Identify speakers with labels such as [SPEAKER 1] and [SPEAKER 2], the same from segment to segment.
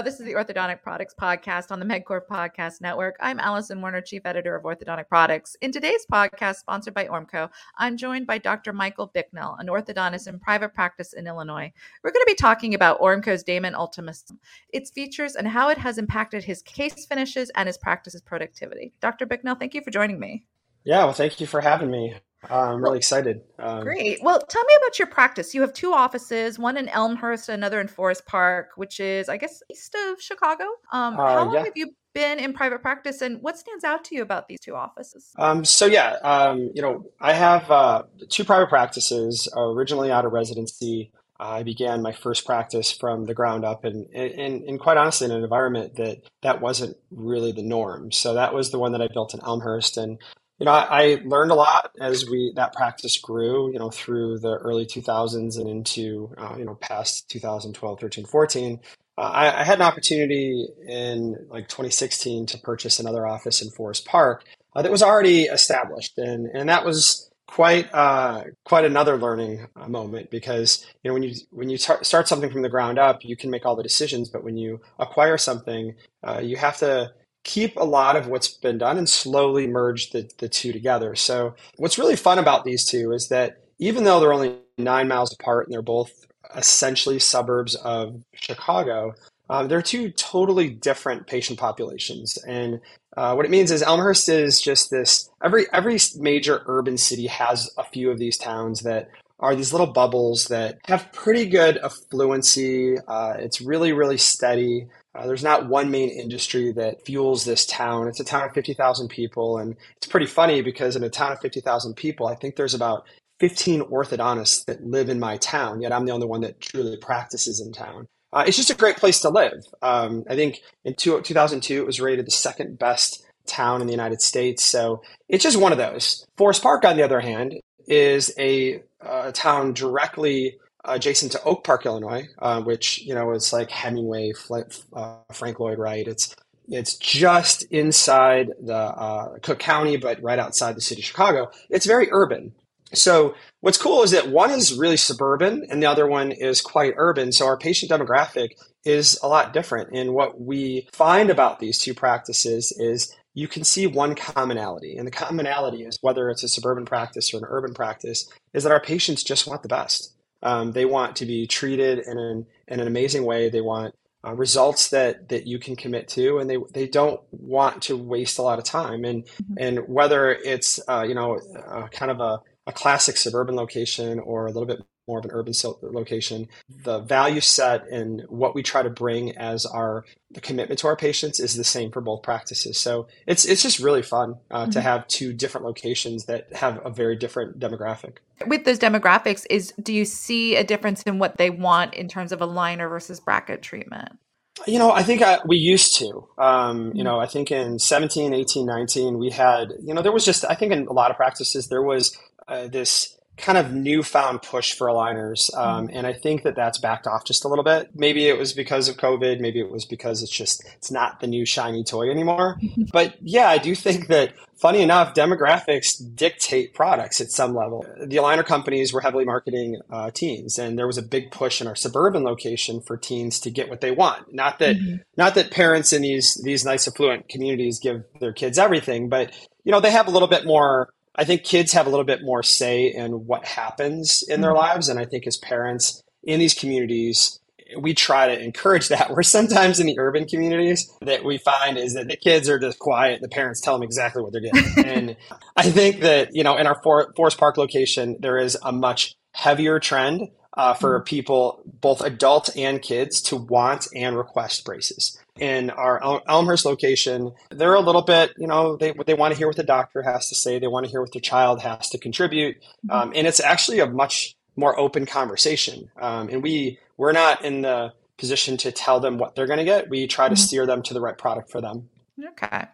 [SPEAKER 1] Hello, this is the Orthodontic Products Podcast on the MedCore Podcast Network. I'm Alison Werner, Chief Editor of Orthodontic Products. In today's podcast, sponsored by Ormco, I'm joined by Dr. Michael Bicknell, an orthodontist in private practice in Illinois. We're going to be talking about Ormco's Damon Ultima, its features, and how it has impacted his case finishes and his practice's productivity. Dr. Bicknell, thank you for joining me.
[SPEAKER 2] Yeah, well, thank you for having me. Uh, I'm really excited.
[SPEAKER 1] Um, great. Well, tell me about your practice. You have two offices, one in Elmhurst, another in Forest Park, which is, I guess, east of Chicago. Um, uh, how long yeah. have you been in private practice, and what stands out to you about these two offices?
[SPEAKER 2] Um, so yeah, um, you know, I have uh, two private practices. Originally out of residency, I began my first practice from the ground up, and, and, and quite honestly, in an environment that that wasn't really the norm. So that was the one that I built in Elmhurst, and you know, I, I, learned a lot as we that practice grew, you know, through the early 2000s and into, uh, you know, past 2012, 13, 14. Uh, I, I, had an opportunity in like 2016 to purchase another office in Forest Park uh, that was already established, and and that was quite uh, quite another learning uh, moment because you know when you when you tar- start something from the ground up, you can make all the decisions, but when you acquire something, uh, you have to keep a lot of what's been done and slowly merge the, the two together. So, what's really fun about these two is that even though they're only nine miles apart and they're both essentially suburbs of Chicago, um, they're two totally different patient populations. And uh, what it means is Elmhurst is just this every every major urban city has a few of these towns that are these little bubbles that have pretty good affluency. Uh, it's really, really steady. Uh, there's not one main industry that fuels this town. It's a town of 50,000 people. And it's pretty funny because in a town of 50,000 people, I think there's about 15 orthodontists that live in my town, yet I'm the only one that truly practices in town. Uh, it's just a great place to live. Um, I think in two, 2002, it was rated the second best town in the United States. So it's just one of those. Forest Park, on the other hand, is a, a town directly adjacent to Oak Park, Illinois, uh, which you know is like Hemingway, uh, Frank Lloyd Wright. It's it's just inside the uh, Cook County, but right outside the city of Chicago. It's very urban. So what's cool is that one is really suburban and the other one is quite urban. So our patient demographic is a lot different. And what we find about these two practices is you can see one commonality. And the commonality is whether it's a suburban practice or an urban practice, is that our patients just want the best. Um, they want to be treated in an, in an amazing way. They want uh, results that that you can commit to, and they they don't want to waste a lot of time. And mm-hmm. and whether it's uh, you know uh, kind of a, a classic suburban location or a little bit more of an urban location, the value set and what we try to bring as our the commitment to our patients is the same for both practices. So it's it's just really fun uh, mm-hmm. to have two different locations that have a very different demographic.
[SPEAKER 1] With those demographics, is do you see a difference in what they want in terms of aligner versus bracket treatment?
[SPEAKER 2] You know, I think I, we used to. Um, you mm-hmm. know, I think in 17, 18, 19, we had, you know, there was just, I think in a lot of practices, there was uh, this kind of newfound push for aligners. Um, mm-hmm. and I think that that's backed off just a little bit. Maybe it was because of COVID. Maybe it was because it's just, it's not the new shiny toy anymore. but yeah, I do think that funny enough, demographics dictate products at some level. The aligner companies were heavily marketing uh, teens, and there was a big push in our suburban location for teens to get what they want. Not that, mm-hmm. not that parents in these these nice affluent communities give their kids everything, but you know they have a little bit more I think kids have a little bit more say in what happens in their mm-hmm. lives. And I think as parents in these communities, we try to encourage that. Where sometimes in the urban communities that we find is that the kids are just quiet. The parents tell them exactly what they're getting. and I think that, you know, in our Forest Park location, there is a much heavier trend uh, for mm-hmm. people, both adults and kids, to want and request braces in our Elmhurst location, they're a little bit, you know, they they want to hear what the doctor has to say. They want to hear what their child has to contribute, mm-hmm. um, and it's actually a much more open conversation. Um, and we we're not in the position to tell them what they're going to get. We try to mm-hmm. steer them to the right product for them.
[SPEAKER 1] Okay.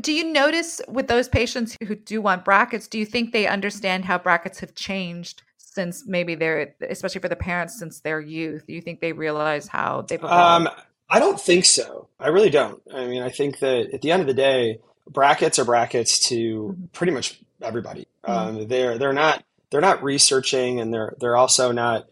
[SPEAKER 1] Do you notice with those patients who do want brackets, do you think they understand how brackets have changed since maybe they're, especially for the parents, since their youth? Do you think they realize how they've evolved? Um,
[SPEAKER 2] I don't think so. I really don't. I mean, I think that at the end of the day, brackets are brackets to pretty much everybody. Mm-hmm. Um, they're they're not they're not researching, and they're they're also not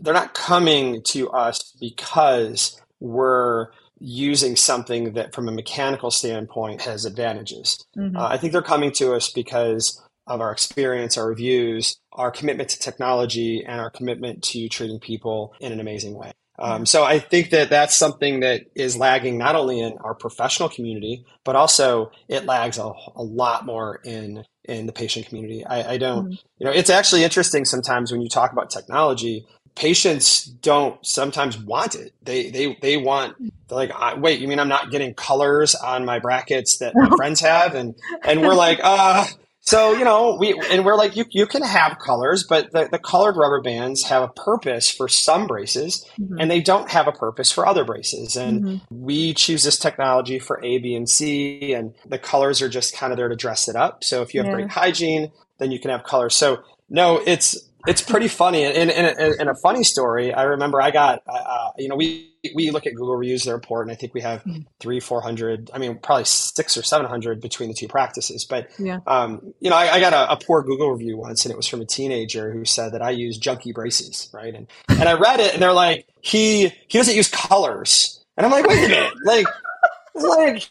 [SPEAKER 2] they're not coming to us because we're using something that from a mechanical standpoint has advantages. Mm-hmm. Uh, I think they're coming to us because of our experience, our reviews, our commitment to technology, and our commitment to treating people in an amazing way. Um, so I think that that's something that is lagging not only in our professional community, but also it lags a, a lot more in in the patient community. I, I don't, mm-hmm. you know, it's actually interesting sometimes when you talk about technology. Patients don't sometimes want it. They they they want. They're like, wait, you mean I'm not getting colors on my brackets that my friends have? And and we're like, uh, so, you know, we and we're like, you, you can have colors, but the, the colored rubber bands have a purpose for some braces mm-hmm. and they don't have a purpose for other braces. And mm-hmm. we choose this technology for A, B, and C, and the colors are just kind of there to dress it up. So if you have yeah. great hygiene, then you can have colors. So no, it's it's pretty funny. And in, a funny story, I remember I got, uh, uh, you know, we we look at Google reviews; they're important. I think we have mm-hmm. three, four hundred. I mean, probably six or seven hundred between the two practices. But yeah. um, you know, I, I got a, a, poor Google review once, and it was from a teenager who said that I use junky braces, right? And and I read it, and they're like, he he doesn't use colors, and I'm like, wait a minute, like like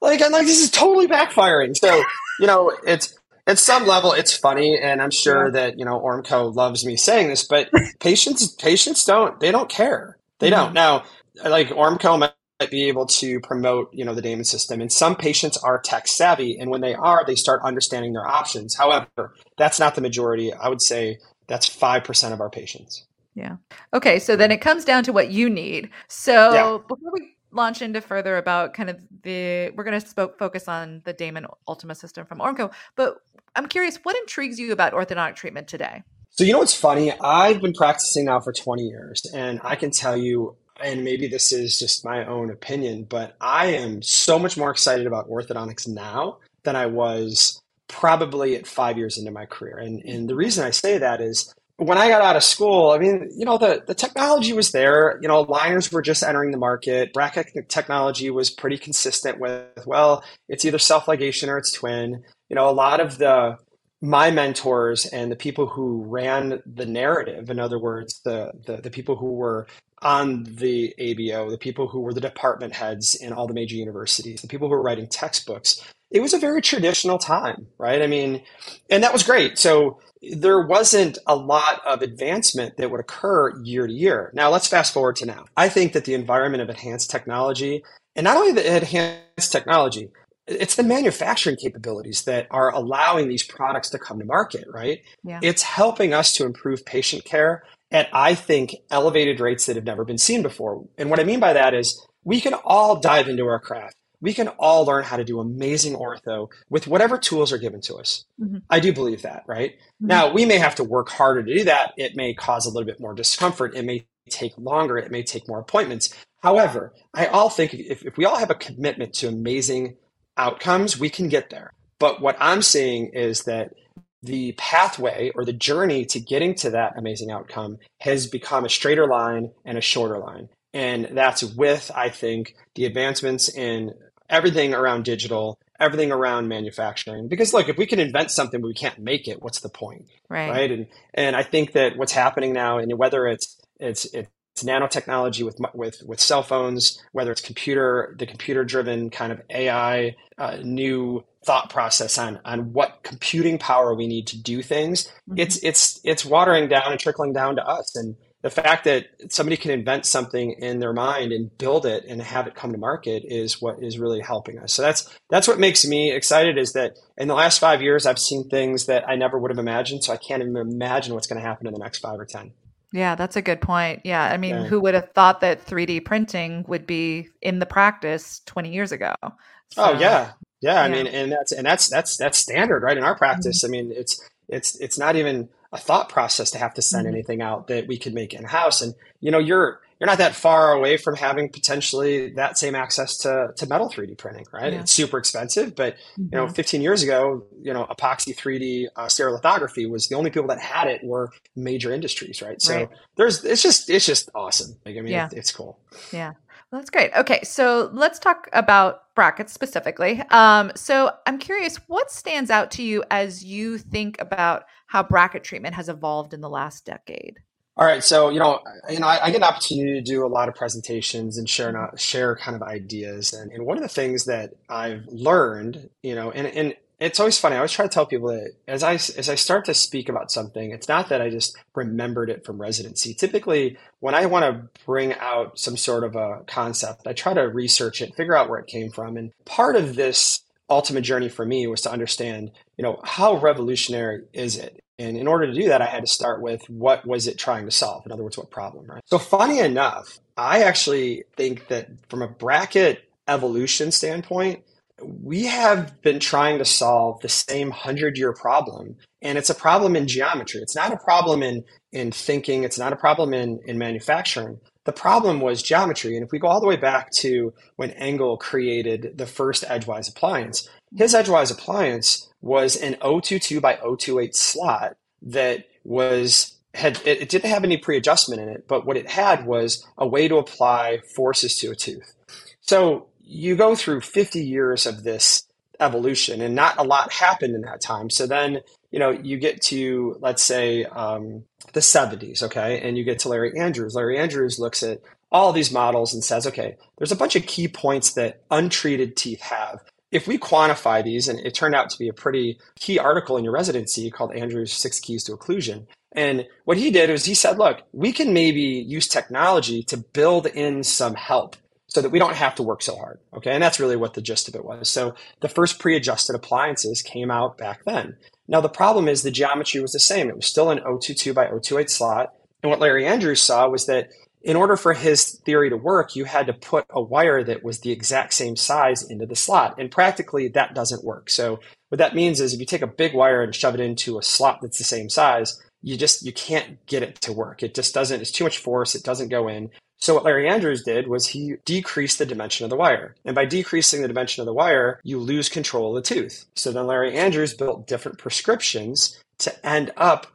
[SPEAKER 2] like I'm like this is totally backfiring. So you know, it's at some level it's funny and i'm sure that you know ormco loves me saying this but patients patients don't they don't care. They mm-hmm. don't now like ormco might be able to promote you know the damon system and some patients are tech savvy and when they are they start understanding their options. However that's not the majority. I would say that's 5% of our patients.
[SPEAKER 1] Yeah. Okay so then it comes down to what you need. So yeah. before we launch into further about kind of the we're going to spoke, focus on the Damon Ultima system from Ormco, but I'm curious, what intrigues you about orthodontic treatment today?
[SPEAKER 2] So, you know what's funny? I've been practicing now for 20 years, and I can tell you, and maybe this is just my own opinion, but I am so much more excited about orthodontics now than I was probably at five years into my career. And, and the reason I say that is when I got out of school, I mean, you know, the, the technology was there. You know, aligners were just entering the market. Bracket technology was pretty consistent with, well, it's either self ligation or it's twin you know, a lot of the my mentors and the people who ran the narrative, in other words, the, the, the people who were on the ABO, the people who were the department heads in all the major universities, the people who were writing textbooks, it was a very traditional time, right? I mean, and that was great. So there wasn't a lot of advancement that would occur year to year. Now let's fast forward to now. I think that the environment of enhanced technology, and not only the enhanced technology, it's the manufacturing capabilities that are allowing these products to come to market, right? Yeah. It's helping us to improve patient care at, I think, elevated rates that have never been seen before. And what I mean by that is we can all dive into our craft. We can all learn how to do amazing ortho with whatever tools are given to us. Mm-hmm. I do believe that, right? Mm-hmm. Now, we may have to work harder to do that. It may cause a little bit more discomfort. It may take longer. It may take more appointments. However, I all think if, if we all have a commitment to amazing outcomes, we can get there. But what I'm seeing is that the pathway or the journey to getting to that amazing outcome has become a straighter line and a shorter line. And that's with, I think, the advancements in everything around digital, everything around manufacturing. Because look, if we can invent something but we can't make it, what's the point?
[SPEAKER 1] Right.
[SPEAKER 2] Right. And and I think that what's happening now, and whether it's it's it's it's nanotechnology with with with cell phones, whether it's computer the computer driven kind of AI uh, new thought process on on what computing power we need to do things. Mm-hmm. It's it's it's watering down and trickling down to us, and the fact that somebody can invent something in their mind and build it and have it come to market is what is really helping us. So that's that's what makes me excited is that in the last five years I've seen things that I never would have imagined. So I can't even imagine what's going to happen in the next five or ten.
[SPEAKER 1] Yeah, that's a good point. Yeah. I mean, yeah. who would have thought that 3D printing would be in the practice 20 years ago? Oh,
[SPEAKER 2] so, oh, yeah. Yeah, I mean, and that's and that's that's that's standard, right? In our practice, mm-hmm. I mean, it's it's it's not even a thought process to have to send mm-hmm. anything out that we could make in house. And you know, you're you're not that far away from having potentially that same access to, to metal 3D printing, right? Yeah. It's super expensive, but mm-hmm. you know, mm-hmm. 15 years ago, you know, epoxy 3D uh, stereolithography was the only people that had it were major industries, right? So right. there's, it's just, it's just awesome. Like, I mean, yeah. it, it's cool.
[SPEAKER 1] Yeah. Well, that's great. Okay, so let's talk about brackets specifically. Um, so I'm curious, what stands out to you as you think about how bracket treatment has evolved in the last decade?
[SPEAKER 2] All right, so you know, you know, I, I, get an opportunity to do a lot of presentations and share not share kind of ideas, and, and one of the things that I've learned, you know, and and it's always funny. I always try to tell people that as I as I start to speak about something, it's not that I just remembered it from residency. Typically, when I want to bring out some sort of a concept, I try to research it, figure out where it came from, and part of this Ultima journey for me was to understand, you know, how revolutionary is it? And in order to do that, I had to start with what was it trying to solve? In other words, what problem, right? So funny enough, I actually think that from a bracket evolution standpoint, we have been trying to solve the same 100 year problem. And it's a problem in geometry. It's not a problem in in thinking. It's not a problem in in manufacturing. The problem was geometry. And if we go all the way back to when Angle created the first edgewise appliance his edgewise appliance was an 022 by 028 slot that was had it, it didn't have any pre-adjustment in it but what it had was a way to apply forces to a tooth. So you go through 50 years of this evolution and not a lot happened in that time. So then you know you get to let's say um, the 70s okay? And you get to larry andrews. Larry andrews looks at all these models and says okay there's a bunch of key points that untreated teeth have if we quantify these and it turned out to be a pretty key article in your residency called andrews six keys to occlusion and what he did was he said look we can maybe use technology to build in some help so that we don't have to work so hard. Okay. And that's really what the gist of it was. So the first pre adjusted appliances came out back then. Now, the problem is the geometry was the same. It was still an 022 by 028 slot. And what Larry Andrews saw was that in order for his theory to work, you had to put a wire that was the exact same size into the slot. And practically that doesn't work. So what that means is if you take a big wire and shove it into a slot that's the same size, you just you can't get it to work. It just doesn't. It's too much force. It doesn't go in. So what Larry Andrews did was he decreased the dimension of the wire. And by decreasing the dimension of the wire, you lose control of the tooth. So then Larry Andrews built different prescriptions to end up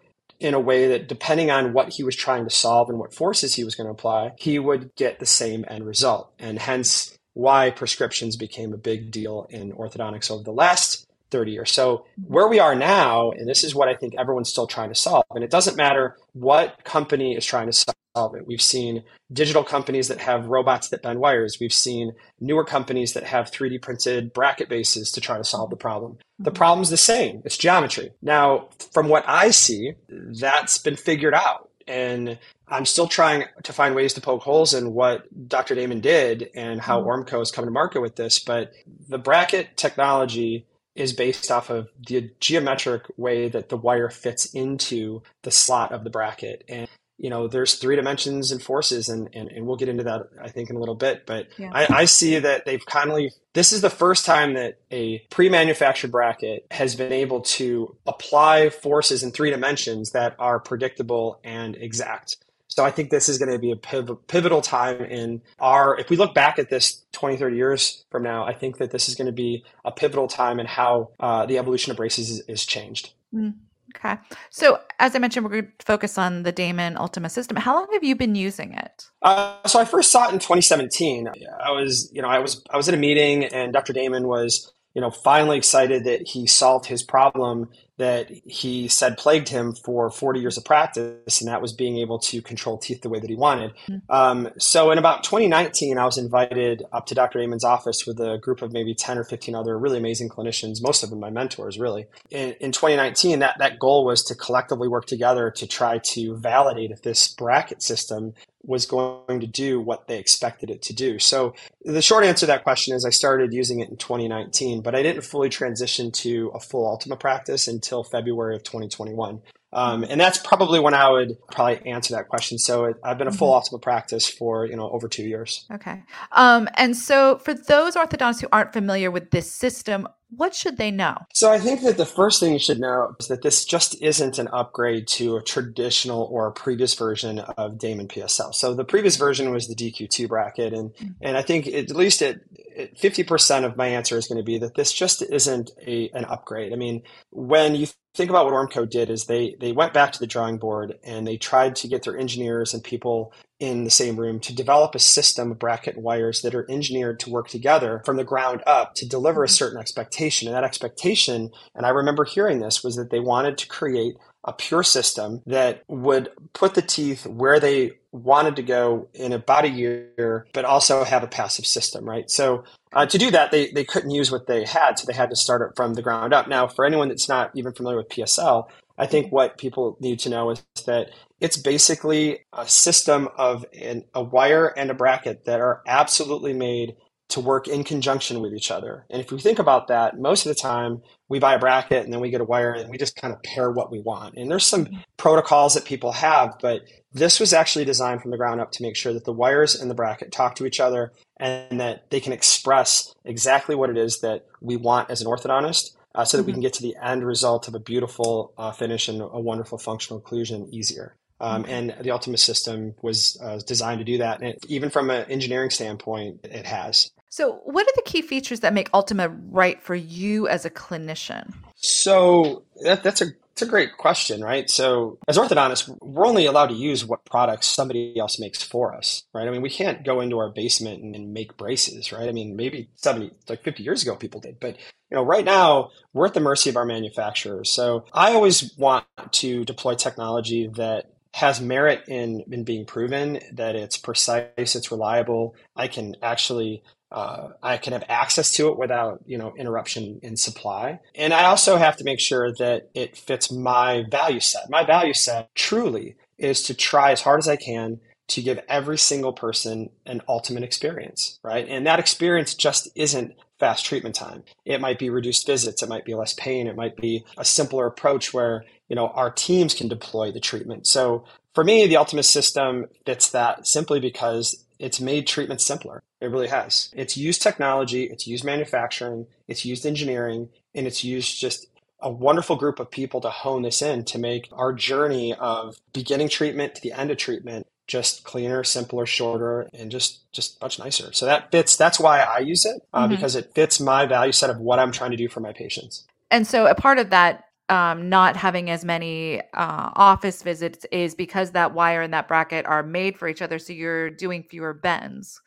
[SPEAKER 2] in a way that depending on what he was trying to solve and what forces he was going to apply, he would get the same end result. And hence why prescriptions became a big deal in orthodontics over the last 30 years. So where we are now, and this is what I think everyone's still trying to solve, and it doesn't matter what company is trying to solve it. We've seen digital companies that have robots that bend wires. We've seen newer companies that have 3D printed bracket bases to try to solve the problem. The mm-hmm. problem's the same. It's geometry. Now, from what I see, that's been figured out. And I'm still trying to find ways to poke holes in what Dr. Damon did and how mm-hmm. Ormco is coming to market with this. But the bracket technology is based off of the geometric way that the wire fits into the slot of the bracket. And, you know, there's three dimensions and forces, and, and, and we'll get into that, I think, in a little bit. But yeah. I, I see that they've kindly, this is the first time that a pre manufactured bracket has been able to apply forces in three dimensions that are predictable and exact. So I think this is going to be a pivotal time in our, if we look back at this 20, 30 years from now, I think that this is going to be a pivotal time in how uh, the evolution of braces is, is changed.
[SPEAKER 1] Mm, okay. So as I mentioned, we're going to focus on the Damon Ultima system. How long have you been using it?
[SPEAKER 2] Uh, so I first saw it in 2017. I was, you know, I was, I was in a meeting and Dr. Damon was, you know, finally excited that he solved his problem that he said plagued him for 40 years of practice, and that was being able to control teeth the way that he wanted. Mm-hmm. Um, so in about 2019, I was invited up to Dr. Damon's office with a group of maybe 10 or 15 other really amazing clinicians, most of them my mentors, really. In, in 2019, that, that goal was to collectively work together to try to validate if this bracket system was going to do what they expected it to do. So the short answer to that question is I started using it in 2019, but I didn't fully transition to a full Ultima practice until February of 2021. Um, and that's probably when I would probably answer that question. So it, I've been a full mm-hmm. Ultima practice for you know over two years.
[SPEAKER 1] Okay. Um, and so for those orthodontists who aren't familiar with this system, what should they know?
[SPEAKER 2] So I think that the first thing you should know is that this just isn't an upgrade to a traditional or a previous version of Damon PSL. So the previous version was the DQ2 bracket, and mm-hmm. and I think at least it. 50% of my answer is going to be that this just isn't a, an upgrade. I mean, when you think about what Ormco did is they they went back to the drawing board and they tried to get their engineers and people in the same room to develop a system of bracket wires that are engineered to work together from the ground up to deliver a mm-hmm. certain expectation. And that expectation, and I remember hearing this, was that they wanted to create a pure system that would put the teeth where they wanted to go in about a year, but also have a passive system, right? So uh, to do that, they, they couldn't use what they had, so they had to start it from the ground up. Now, for anyone that's not even familiar with PSL, I think what people need to know is that it's basically a system of an, a wire and a bracket that are absolutely made to work in conjunction with each other. And if we think about that, most of the time we buy a bracket and then we get a wire and we just kind of pair what we want. And there's some protocols that people have, but this was actually designed from the ground up to make sure that the wires and the bracket talk to each other and that they can express exactly what it is that we want as an orthodontist. Uh, so that mm-hmm. we can get to the end result of a beautiful uh, finish and a wonderful functional occlusion easier. Um, and the Ultima system was uh, designed to do that. And it, even from an engineering standpoint, it has.
[SPEAKER 1] So, what are the key features that make Ultima right for you as a clinician?
[SPEAKER 2] So, that, that's a it's a great question, right? So, as orthodontists, we're only allowed to use what products somebody else makes for us, right? I mean, we can't go into our basement and, and make braces, right? I mean, maybe 70, like 50 years ago, people did, but you know, right now we're at the mercy of our manufacturers. So, I always want to deploy technology that has merit in in being proven that it's precise, it's reliable. I can actually uh, I can have access to it without you know interruption in supply, and I also have to make sure that it fits my value set. My value set truly is to try as hard as I can to give every single person an ultimate experience, right? And that experience just isn't fast treatment time. It might be reduced visits, it might be less pain, it might be a simpler approach where, you know, our teams can deploy the treatment. So for me, the Ultima system fits that simply because it's made treatment simpler. It really has. It's used technology, it's used manufacturing, it's used engineering, and it's used just a wonderful group of people to hone this in to make our journey of beginning treatment to the end of treatment just cleaner, simpler, shorter, and just just much nicer. So that fits. That's why I use it uh, mm-hmm. because it fits my value set of what I'm trying to do for my patients.
[SPEAKER 1] And so a part of that um, not having as many uh, office visits is because that wire and that bracket are made for each other. So you're doing fewer bends,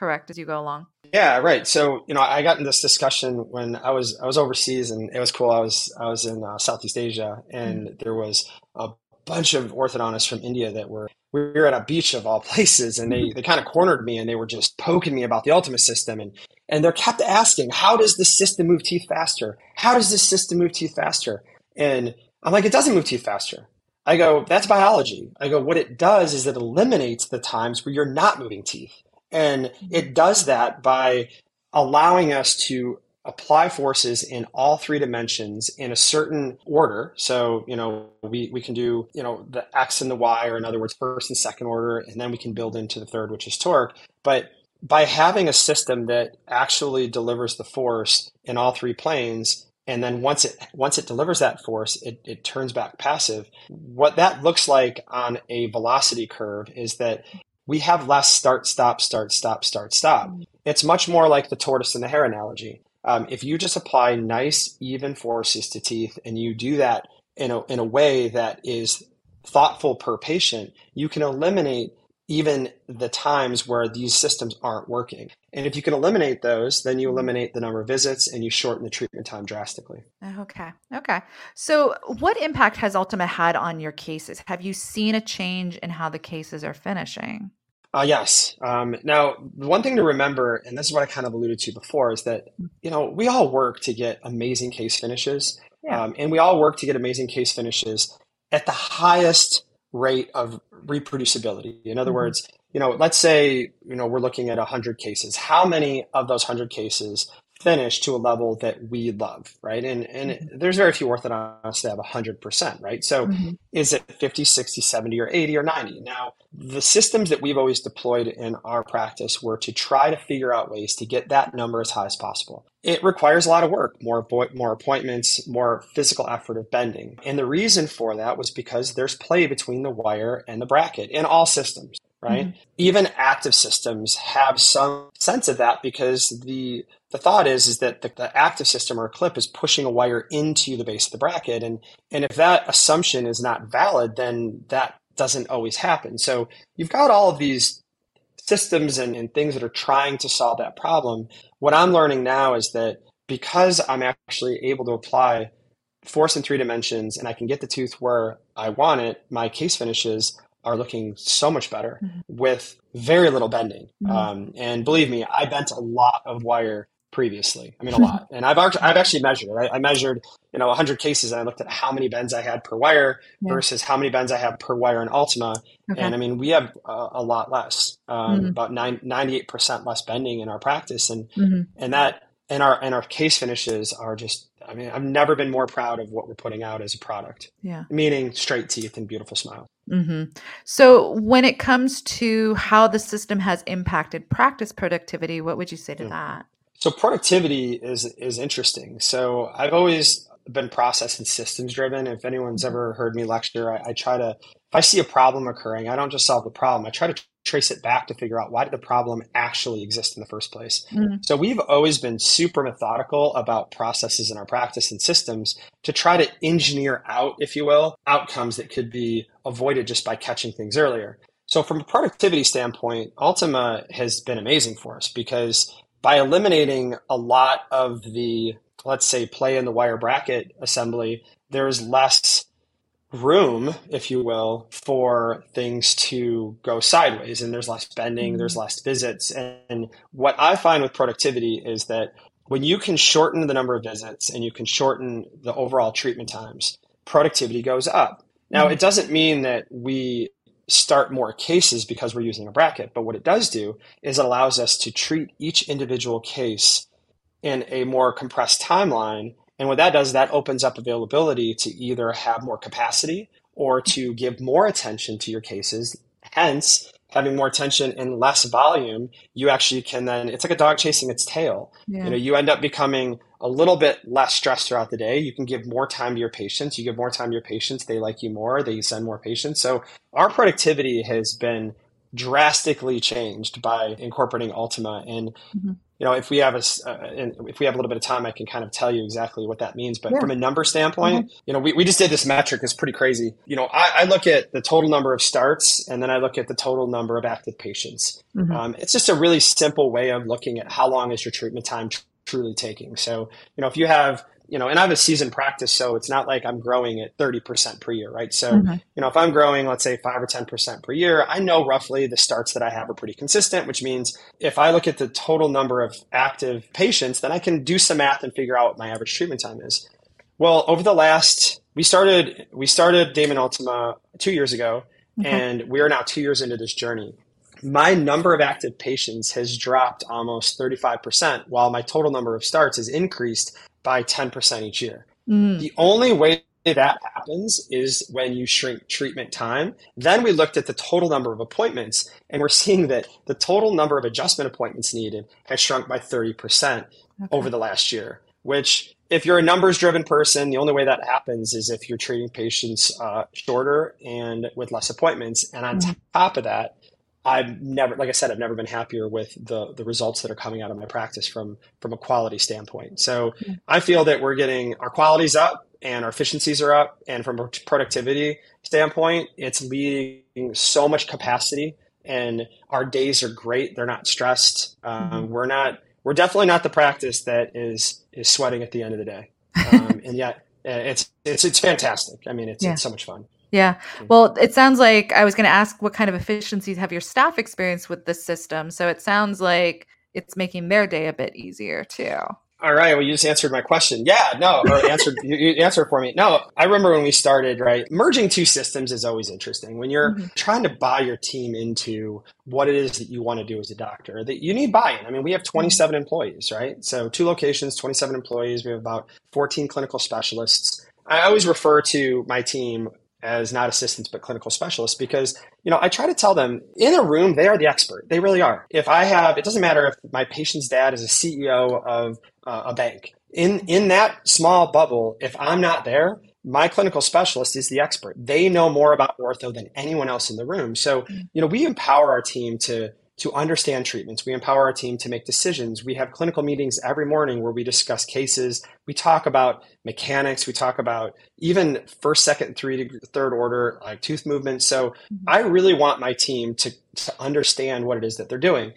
[SPEAKER 1] correct, as you go along.
[SPEAKER 2] Yeah, right. So you know, I got in this discussion when I was I was overseas, and it was cool. I was I was in uh, Southeast Asia, and mm-hmm. there was a bunch of orthodontists from India that were we were at a beach of all places and they, they kind of cornered me and they were just poking me about the Ultima system and and they kept asking how does this system move teeth faster how does this system move teeth faster and i'm like it doesn't move teeth faster i go that's biology i go what it does is it eliminates the times where you're not moving teeth and it does that by allowing us to apply forces in all three dimensions in a certain order. So, you know, we, we can do, you know, the X and the Y, or in other words, first and second order, and then we can build into the third, which is torque. But by having a system that actually delivers the force in all three planes, and then once it once it delivers that force, it, it turns back passive. What that looks like on a velocity curve is that we have less start, stop, start, stop, start, stop. It's much more like the tortoise and the hare analogy. Um, if you just apply nice, even forces to teeth and you do that in a, in a way that is thoughtful per patient, you can eliminate even the times where these systems aren't working. And if you can eliminate those, then you eliminate the number of visits and you shorten the treatment time drastically.
[SPEAKER 1] Okay. Okay. So, what impact has Ultima had on your cases? Have you seen a change in how the cases are finishing?
[SPEAKER 2] Uh, yes. Um, now, one thing to remember, and this is what I kind of alluded to before, is that you know we all work to get amazing case finishes, yeah. um, and we all work to get amazing case finishes at the highest rate of reproducibility. In other mm-hmm. words, you know, let's say you know we're looking at hundred cases. How many of those hundred cases finish to a level that we love, right? And and mm-hmm. there's very few orthodontists that have 100%, right? So mm-hmm. is it 50, 60, 70 or 80 or 90? Now, the systems that we've always deployed in our practice were to try to figure out ways to get that number as high as possible. It requires a lot of work, more more appointments, more physical effort of bending. And the reason for that was because there's play between the wire and the bracket in all systems right? Mm-hmm. Even active systems have some sense of that because the the thought is is that the, the, active system or clip is pushing a wire into the base of the bracket and and if that assumption is not valid then that doesn't always happen so you've got all of these systems and, and things that are trying to solve that problem what i'm learning now is that because i'm actually able to apply force in three dimensions and I can get the tooth where I want it, my case finishes are looking so much better mm-hmm. with very little bending. Mm-hmm. Um, and believe me, I bent a lot of wire previously. I mean, a lot. And I've I've actually measured it. I, I, measured, you know, 100 cases and I looked at how many bends I had per wire yeah. versus how many bends I have per wire in Ultima. Okay. And I mean, we have a, a lot less, um, mm-hmm. about nine, 98% less bending in our practice. And, mm-hmm. and that, and our, and our case finishes are just, I mean, I've never been more proud of what we're putting out as a product.
[SPEAKER 1] Yeah.
[SPEAKER 2] Meaning straight teeth and beautiful smiles.
[SPEAKER 1] Mm-hmm. So, when it comes to how the system has impacted practice productivity, what would you say to yeah. that?
[SPEAKER 2] So productivity is is interesting. So I've always been process and systems driven. If anyone's ever heard me lecture, I, I, try to if I see a problem occurring, I don't just solve the problem. I try to trace it back to figure out why did the problem actually exist in the first place. Mm-hmm. So we've always been super methodical about processes in our practice and systems to try to engineer out, if you will, outcomes that could be avoided just by catching things earlier. So from a productivity standpoint, Ultima has been amazing for us because by eliminating a lot of the, let's say, play in the wire bracket assembly, there's less room, if you will, for things to go sideways and there's less bending, there's mm-hmm. less visits. And what I find with productivity is that when you can shorten the number of visits and you can shorten the overall treatment times, productivity goes up. Now, mm-hmm. it doesn't mean that we start more cases because we're using a bracket. But what it does do is it allows us to treat each individual case in a more compressed timeline. And what that does, that opens up availability to either have more capacity or to give more attention to your cases. Hence, having more attention and less volume, you actually can then, it's like a dog chasing its tail. Yeah. You know, you end up becoming a little bit less stressed throughout the day. You can give more time to your patients. You give more time to your patients, they like you more, they send more patients. So our productivity has been drastically changed by incorporating Ultima. And mm-hmm. You know, if we have a uh, if we have a little bit of time, I can kind of tell you exactly what that means. But yeah. from a number standpoint, mm-hmm. you know, we, we just did this metric. It's pretty crazy. You know, I, I, look at the total number of starts, and then I look at the total number of active patients. Mm-hmm. Um, it's just a really simple way of looking at how long is your treatment time truly taking. So, you know, if you have, you know, and I have a season practice, so it's not like I'm growing at 30% per year, right? So, mm-hmm. you know, if I'm growing, let's say five or 10% per year, I know roughly the starts that I have are pretty consistent, which means if I look at the total number of active patients, then I can do some math and figure out what my average treatment time is. Well, over the last, we started, we started Damon Ultima two years ago, and we are now two years into this journey my number of active patients has dropped almost 35%, while my total number of starts has increased by 10% each year. Mm. The only way that happens is when you shrink treatment time. Then we looked at the total number of appointments, and we're seeing that the total number of adjustment appointments needed has shrunk by 30% okay. over the last year, which if you're a numbers driven person, the only way that happens is if you're treating patients uh, shorter and with less appointments. And on mm-hmm. top of that, I've never, like I said, I've never been happier with the the results that are coming out of my practice from from a quality standpoint. So yeah. I feel that we're getting our qualities up and our efficiencies are up, and from a productivity standpoint, it's leading so much capacity, and our days are great. They're not stressed. Um, mm-hmm. We're not. We're definitely not the practice that is is sweating at the end of the day, um, and yet it's it's it's fantastic. I mean, it's, yeah. it's so much fun.
[SPEAKER 1] Yeah. Well, it sounds like I was going to ask what kind of efficiencies have your staff experienced with this system. So it sounds like it's making their day a bit easier too.
[SPEAKER 2] All right. Well, you just answered my question. Yeah. No. Or answered. you, you answered for me. No. I remember when we started. Right. Merging two systems is always interesting when you're mm-hmm. trying to buy your team into what it is that you want to do as a doctor. That you need buy-in. I mean, we have 27 employees. Right. So two locations, 27 employees. We have about 14 clinical specialists. I always refer to my team as not assistants but clinical specialists because you know i try to tell them in a room they are the expert. They really are. If i have it doesn't matter if my patient's dad is a ceo of uh, a bank. In in that small bubble if i'm not there my clinical specialist is the expert. They know more about ortho than anyone else in the room. So mm. you know we empower our team to to understand treatments. We empower our team to make decisions. We have clinical meetings every morning where we discuss cases. We talk about mechanics. We talk about even first, second, three, third order like tooth movement. So mm-hmm. I really want my team to, to understand what it is that they're doing.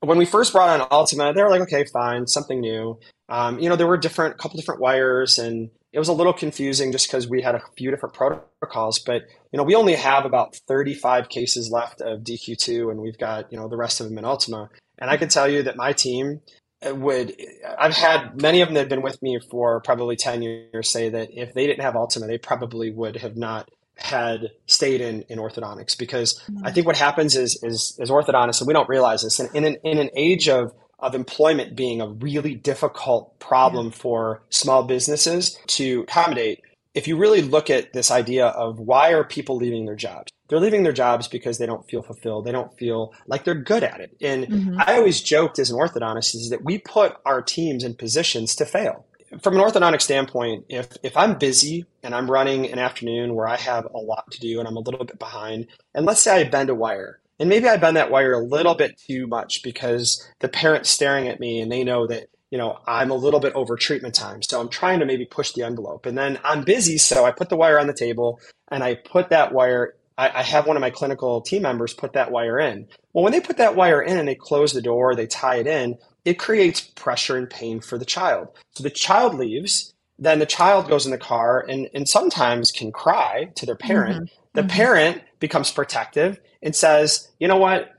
[SPEAKER 2] When we first brought on Ultima, they were like, okay, fine, something new. Um, you know, there were different, couple different wires, and it was a little confusing just because we had a few different protocols. But you know, we only have about 35 cases left of DQ2, and we've got you know the rest of them in Ultima. And I can tell you that my team would I've had many of them that have been with me for probably 10 years say that if they didn't have Ultima, they probably would have not had stayed in, in orthodontics because mm-hmm. I think what happens is, is, is orthodontists, and we don't realize this, in, in, an, in an age of, of employment being a really difficult problem yeah. for small businesses to accommodate, if you really look at this idea of why are people leaving their jobs? they're leaving their jobs because they don't feel fulfilled. They don't feel like they're good at it. And mm-hmm. I always joked as an orthodontist is that we put our teams in positions to fail. From an orthodontic standpoint, if if I'm busy and I'm running an afternoon where I have a lot to do and I'm a little bit behind, and let's say I bend a wire, and maybe I bend that wire a little bit too much because the parent's staring at me and they know that you know, I'm a little bit over treatment time. So I'm trying to maybe push the envelope. And then I'm busy. So I put the wire on the table and I put that wire I, I have one of my clinical team members put that wire in. Well, when they put that wire in and they close the door, they tie it in, it creates pressure and pain for the child. So the child leaves, then the child goes in the car and, and sometimes can cry to their parent. Mm-hmm. The mm-hmm. parent becomes protective and says, you know what?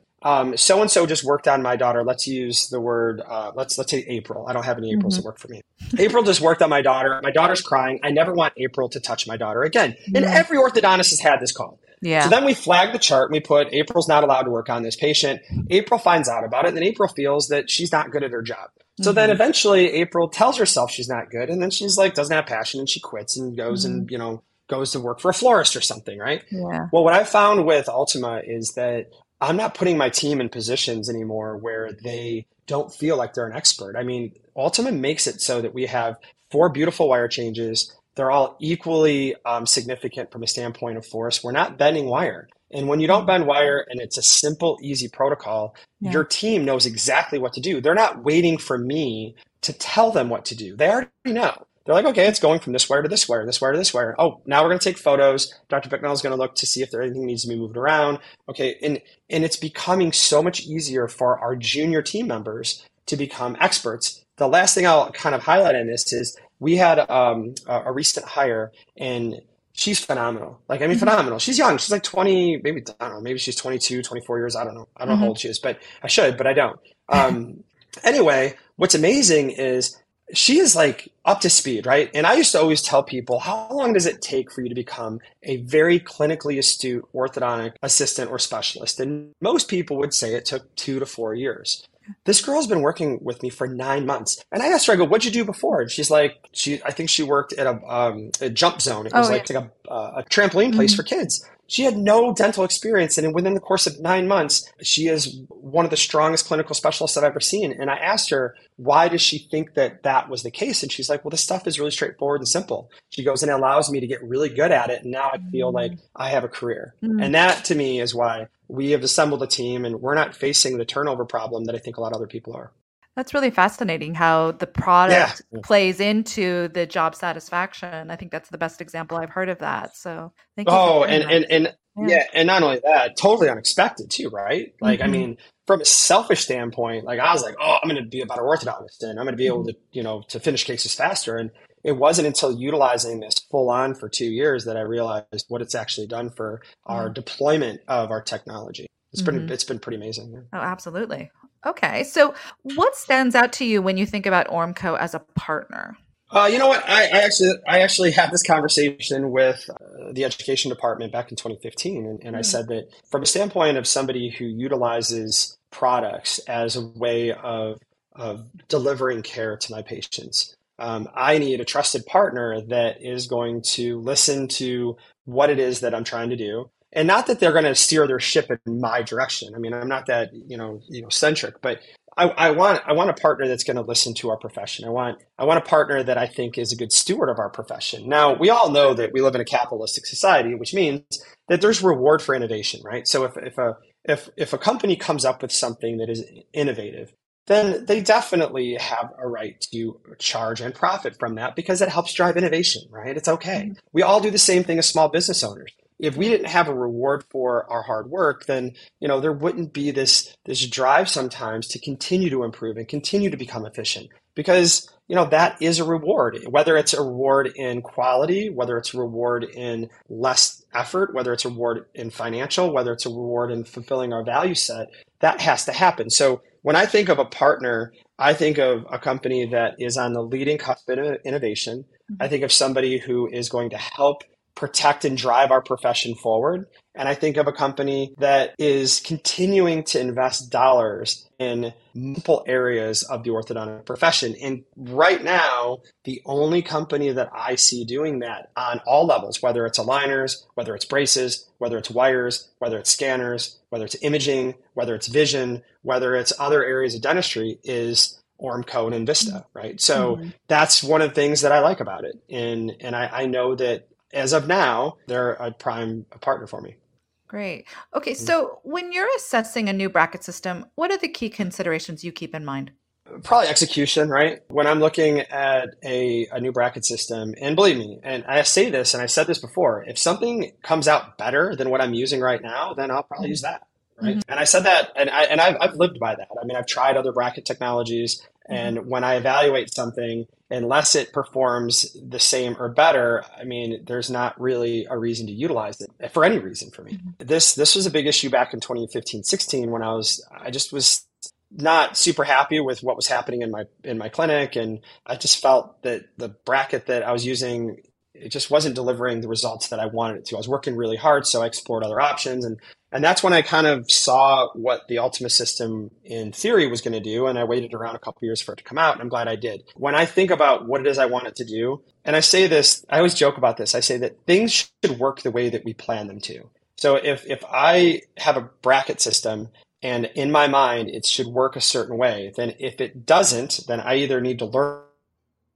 [SPEAKER 2] So and so just worked on my daughter. Let's use the word. Uh, let's let's say April. I don't have any Aprils mm-hmm. that work for me. April just worked on my daughter. My daughter's crying. I never want April to touch my daughter again. And every orthodontist has had this call.
[SPEAKER 1] Yeah.
[SPEAKER 2] So then we flag the chart and we put April's not allowed to work on this patient. April finds out about it, and then April feels that she's not good at her job. So mm-hmm. then eventually April tells herself she's not good, and then she's like doesn't have passion and she quits and goes mm-hmm. and you know goes to work for a florist or something, right?
[SPEAKER 1] Yeah.
[SPEAKER 2] Well, what I found with Ultima is that I'm not putting my team in positions anymore where they don't feel like they're an expert. I mean, Ultima makes it so that we have four beautiful wire changes they're all equally um, significant from a standpoint of force. We're not bending wire. And when you don't bend wire and it's a simple, easy protocol, yeah. your team knows exactly what to do. They're not waiting for me to tell them what to do. They already know. They're like, okay, it's going from this wire to this wire, this wire to this wire. Oh, now we're going to take photos. Dr. Bicknell is going to look to see if there anything needs to be moved around. Okay, and and it's becoming so much easier for our junior team members to become experts. The last thing I'll kind of highlight in this is we had um, a, a, recent hire and she's phenomenal. Like, I mean, mm-hmm. phenomenal. She's young. She's like 20, maybe, I don't know, maybe she's 22, 24 years. I don't know. I don't mm-hmm. know how mm-hmm. old she is, but I should, but I don't. Um, anyway, what's amazing is she is like up to speed, right? And I used to always tell people, how long does it take for you to become a very clinically astute orthodontic assistant or specialist? And most people would say it took two to four years this girl's been working with me for nine months. And I asked her, I go, what'd you do before? And she's like, she, I think she worked at a, um, a jump zone. It was oh, like, yeah. like a, uh, a trampoline place mm-hmm. for kids. She had no dental experience. And within the course of nine months, she is one of the strongest clinical specialists I've ever seen. And I asked her, why does she think that that was the case? And she's like, well, this stuff is really straightforward and simple. She goes, and it allows me to get really good at it. And now I feel like mm. I have a career. Mm-hmm. And that to me is why we have assembled a team and we're not facing the turnover problem that I think a lot of other people are.
[SPEAKER 1] That's really fascinating how the product yeah. plays into the job satisfaction. I think that's the best example I've heard of that. So thank you.
[SPEAKER 2] Oh, and, and, and yeah. yeah. and not only that, totally unexpected too, right? Like, mm-hmm. I mean, from a selfish standpoint, like I was like, oh, I'm going to be a better orthodontist and I'm going to be able mm-hmm. to, you know, to finish cases faster. And it wasn't until utilizing this full on for two years that I realized what it's actually done for our mm-hmm. deployment of our technology. It's been mm-hmm. it's been pretty amazing.
[SPEAKER 1] Oh, absolutely. Okay, so what stands out to you when you think about Ormco as a partner?
[SPEAKER 2] Uh, you know what? I, I, actually I actually had this conversation with uh, the education department back in 2015, and, and mm-hmm. I hmm. said that from a standpoint of somebody who utilizes products as a way of of delivering care to my patients, um, I need a trusted partner that is going to listen to what it is that I'm trying to do. And not that they're going to steer their ship in my direction. I mean, I'm not that, you know, you know, centric, but I, I want I want a partner that's going to listen to our profession. I want I want a partner that I think is a good steward of our profession. Now, we all know that we live in a capitalistic society, which means that there's reward for innovation, right? So if, if a if if a company comes up with something that is innovative, then they definitely have a right to charge and profit from that because it helps drive innovation, right? It's okay. Mm-hmm. We all do the same thing as small business owners. if we didn't have a reward for our hard work, then you know there wouldn't be this this drive sometimes to continue to improve and continue to become efficient because you know that is a reward whether it's a reward in quality whether it's a reward in less effort whether it's a reward in financial whether it's a reward in fulfilling our value set that has to happen so when i think of a partner i think of a company that is on the leading cusp of innovation mm-hmm. i think of somebody who is going to help protect and drive our profession forward. And I think of a company that is continuing to invest dollars in multiple areas of the orthodontic profession. And right now, the only company that I see doing that on all levels, whether it's aligners, whether it's braces, whether it's wires, whether it's scanners, whether it's imaging, whether it's vision, whether it's other areas of dentistry, is Ormco and Envista, right? So mm-hmm. that's one of the things that I like about it. And and I, I know that as of now, they're a prime partner for me.
[SPEAKER 1] Great. Okay, mm-hmm. so when you're assessing a new bracket system, what are the key considerations you keep in mind?
[SPEAKER 2] Probably execution, right? When I'm looking at a, a new bracket system, and believe me, and I say this and I said this before, if something comes out better than what I'm using right now, then I'll probably use that. Right. Mm-hmm. And I said that, and I and I've, I've lived by that. I mean, I've tried other bracket technologies, mm-hmm. And when I evaluate something, unless it performs the same or better, I mean, there's not really a reason to utilize it for any reason for me. Mm-hmm. This this was a big issue back in 2015, 16 when I was I just was not super happy with what was happening in my in my clinic and I just felt that the bracket that I was using it just wasn't delivering the results that I wanted it to. I was working really hard, so I explored other options and and that's when I kind of saw what the Ultima system in theory was going to do. And I waited around a couple years for it to come out. And I'm glad I did. When I think about what it is I want it to do, and I say this, I always joke about this. I say that things should work the way that we plan them to. So if, if I have a bracket system and in my mind it should work a certain way, then if it doesn't, then I either need to learn,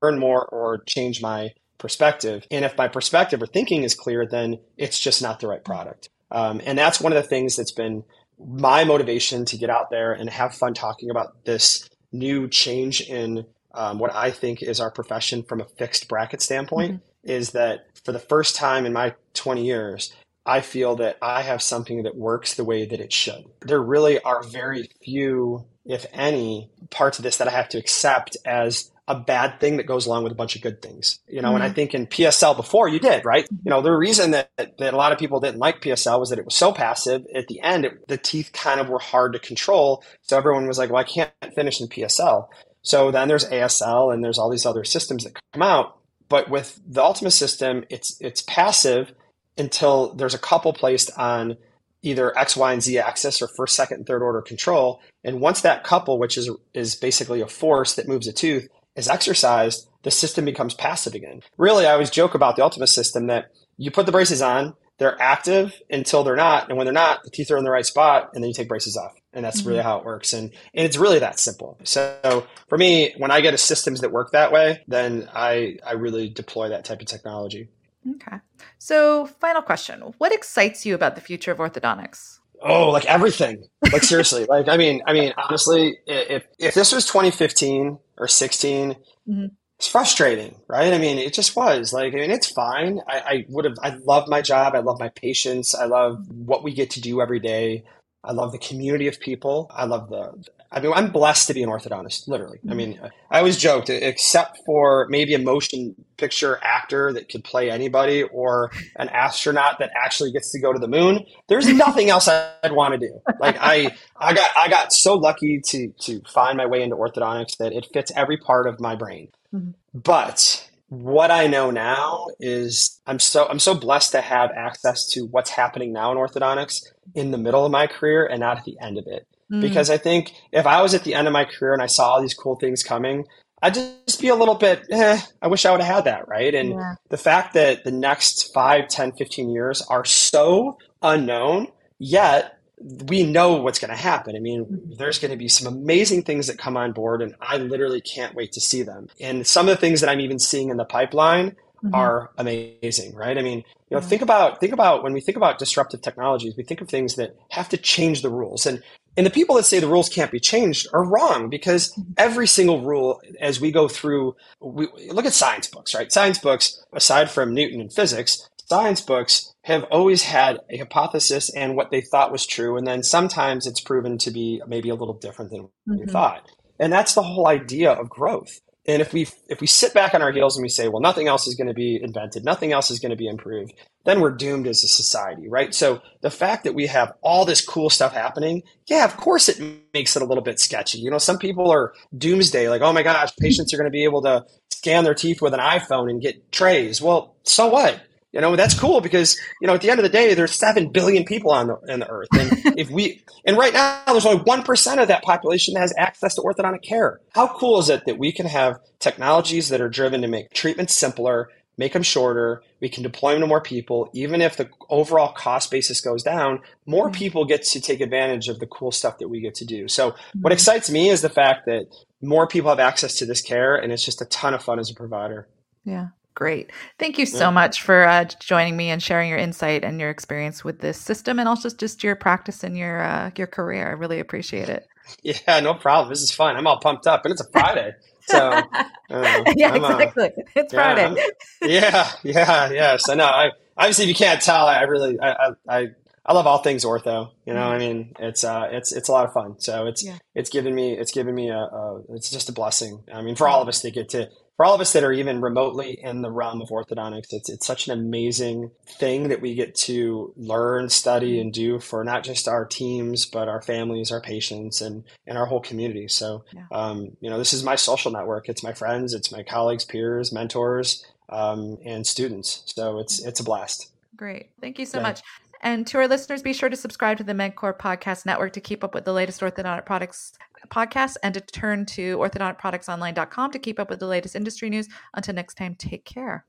[SPEAKER 2] learn more or change my perspective. And if my perspective or thinking is clear, then it's just not the right product. Um, and that's one of the things that's been my motivation to get out there and have fun talking about this new change in um, what I think is our profession from a fixed bracket standpoint. Mm-hmm. Is that for the first time in my 20 years, I feel that I have something that works the way that it should. There really are very few, if any, parts of this that I have to accept as a bad thing that goes along with a bunch of good things. You know, mm-hmm. and I mm-hmm. think in PSL before you did, right? You know, the reason that, that a lot of people didn't like PSL was that it was so passive. At the end, it, the teeth kind of were hard to control. So everyone was like, well, I can't finish in PSL. So then there's ASL and there's all these other systems that come out. But with the Ultima system, it's it's passive until there's a couple placed on either X, Y, and Z axis or first, second, and third order control. And once that couple, which is is basically a force that moves a tooth, is exercised, the system becomes passive again. Really, I always joke about the Ultima system that you put the braces on, they're active until they're not. And when they're not, the teeth are in the right spot, and then you take braces off. And that's mm-hmm. really how it works. And, and it's really that simple. So for me, when I get a systems that work that way, then I, I really deploy that type of technology.
[SPEAKER 1] Okay. So final question. What excites you about the future of orthodontics?
[SPEAKER 2] Oh, like everything. Like seriously. like I mean, I mean, honestly, if if this was 2015 or 16, mm-hmm. it's frustrating, right? I mean, it just was. Like, I mean, it's fine. I, I would have. I love my job. I love my patients. I love what we get to do every day. I love the community of people. I love the I mean, I'm blessed to be an orthodontist, literally. I mean, I always joked, except for maybe a motion picture actor that could play anybody or an astronaut that actually gets to go to the moon, there's nothing else I'd want to do. Like I, I got, I got so lucky to, to find my way into orthodontics that it fits every part of my brain. Mm-hmm. But what I know now is I'm so I'm so blessed to have access to what's happening now in orthodontics in the middle of my career and not at the end of it. Mm. Because I think if I was at the end of my career and I saw all these cool things coming, I'd just be a little bit, eh, I wish I would have had that, right? And yeah. the fact that the next 5, 10, 15 years are so unknown, yet we know what's going to happen. I mean, mm-hmm. there's going to be some amazing things that come on board, and I literally can't wait to see them. And some of the things that I'm even seeing in the pipeline mm-hmm. are amazing, right? I mean, you know, think about think about when we think about disruptive technologies, we think of things that have to change the rules. And and the people that say the rules can't be changed are wrong because mm-hmm. every single rule, as we go through, we look at science books, right? Science books, aside from Newton and physics, science books have always had a hypothesis and what they thought was true. And then sometimes it's proven to be maybe a little different than mm-hmm. we thought. And that's the whole idea of growth. And if we if we sit back on our heels and we say, well, nothing else is going to be invented, nothing else is going to be improved, then we're doomed as a society, right? So the fact that we have all this cool stuff happening, yeah, of course it makes it a little bit sketchy. You know, some people are doomsday, like, oh my gosh, patients are going to be able to scan their teeth with an iPhone and get trays. Well, so what? You know, that's cool because, you know, at the end of the day, there's 7 billion people on the, on the earth. And if we, and right now there's only 1% of that population that has access to orthodontic care. How cool is it that we can have technologies that are driven to make treatments simpler, make them shorter. We can deploy them to more people. Even if the overall cost basis goes down, more mm-hmm. people get to take advantage of the cool stuff that we get to do. So what mm-hmm. excites me is the fact that more people have access to this care and it's just a ton of fun as a provider.
[SPEAKER 1] Yeah. Great. Thank you so much for uh, joining me and sharing your insight and your experience with this system, and also just your practice and your uh, your career. I really appreciate it.
[SPEAKER 2] Yeah, no problem. This is fun. I'm all pumped up, and it's a Friday, so uh,
[SPEAKER 1] yeah, I'm, uh, exactly. it's yeah, Friday.
[SPEAKER 2] I'm, yeah, yeah, yeah. So no, I obviously if you can't tell, I really I I I love all things ortho. You know, mm-hmm. I mean, it's uh, it's it's a lot of fun. So it's yeah. it's given me it's given me a, a, it's just a blessing. I mean, for all of us to get to for all of us that are even remotely in the realm of orthodontics, it's it's such an amazing thing that we get to learn, study, and do for not just our teams, but our families, our patients, and and our whole community. So, yeah. um, you know, this is my social network. It's my friends, it's my colleagues, peers, mentors, um, and students. So it's it's a blast.
[SPEAKER 1] Great, thank you so yeah. much. And to our listeners, be sure to subscribe to the MedQor Podcast Network to keep up with the latest orthodontic products podcasts and to turn to orthodonticproductsonline.com to keep up with the latest industry news. Until next time, take care.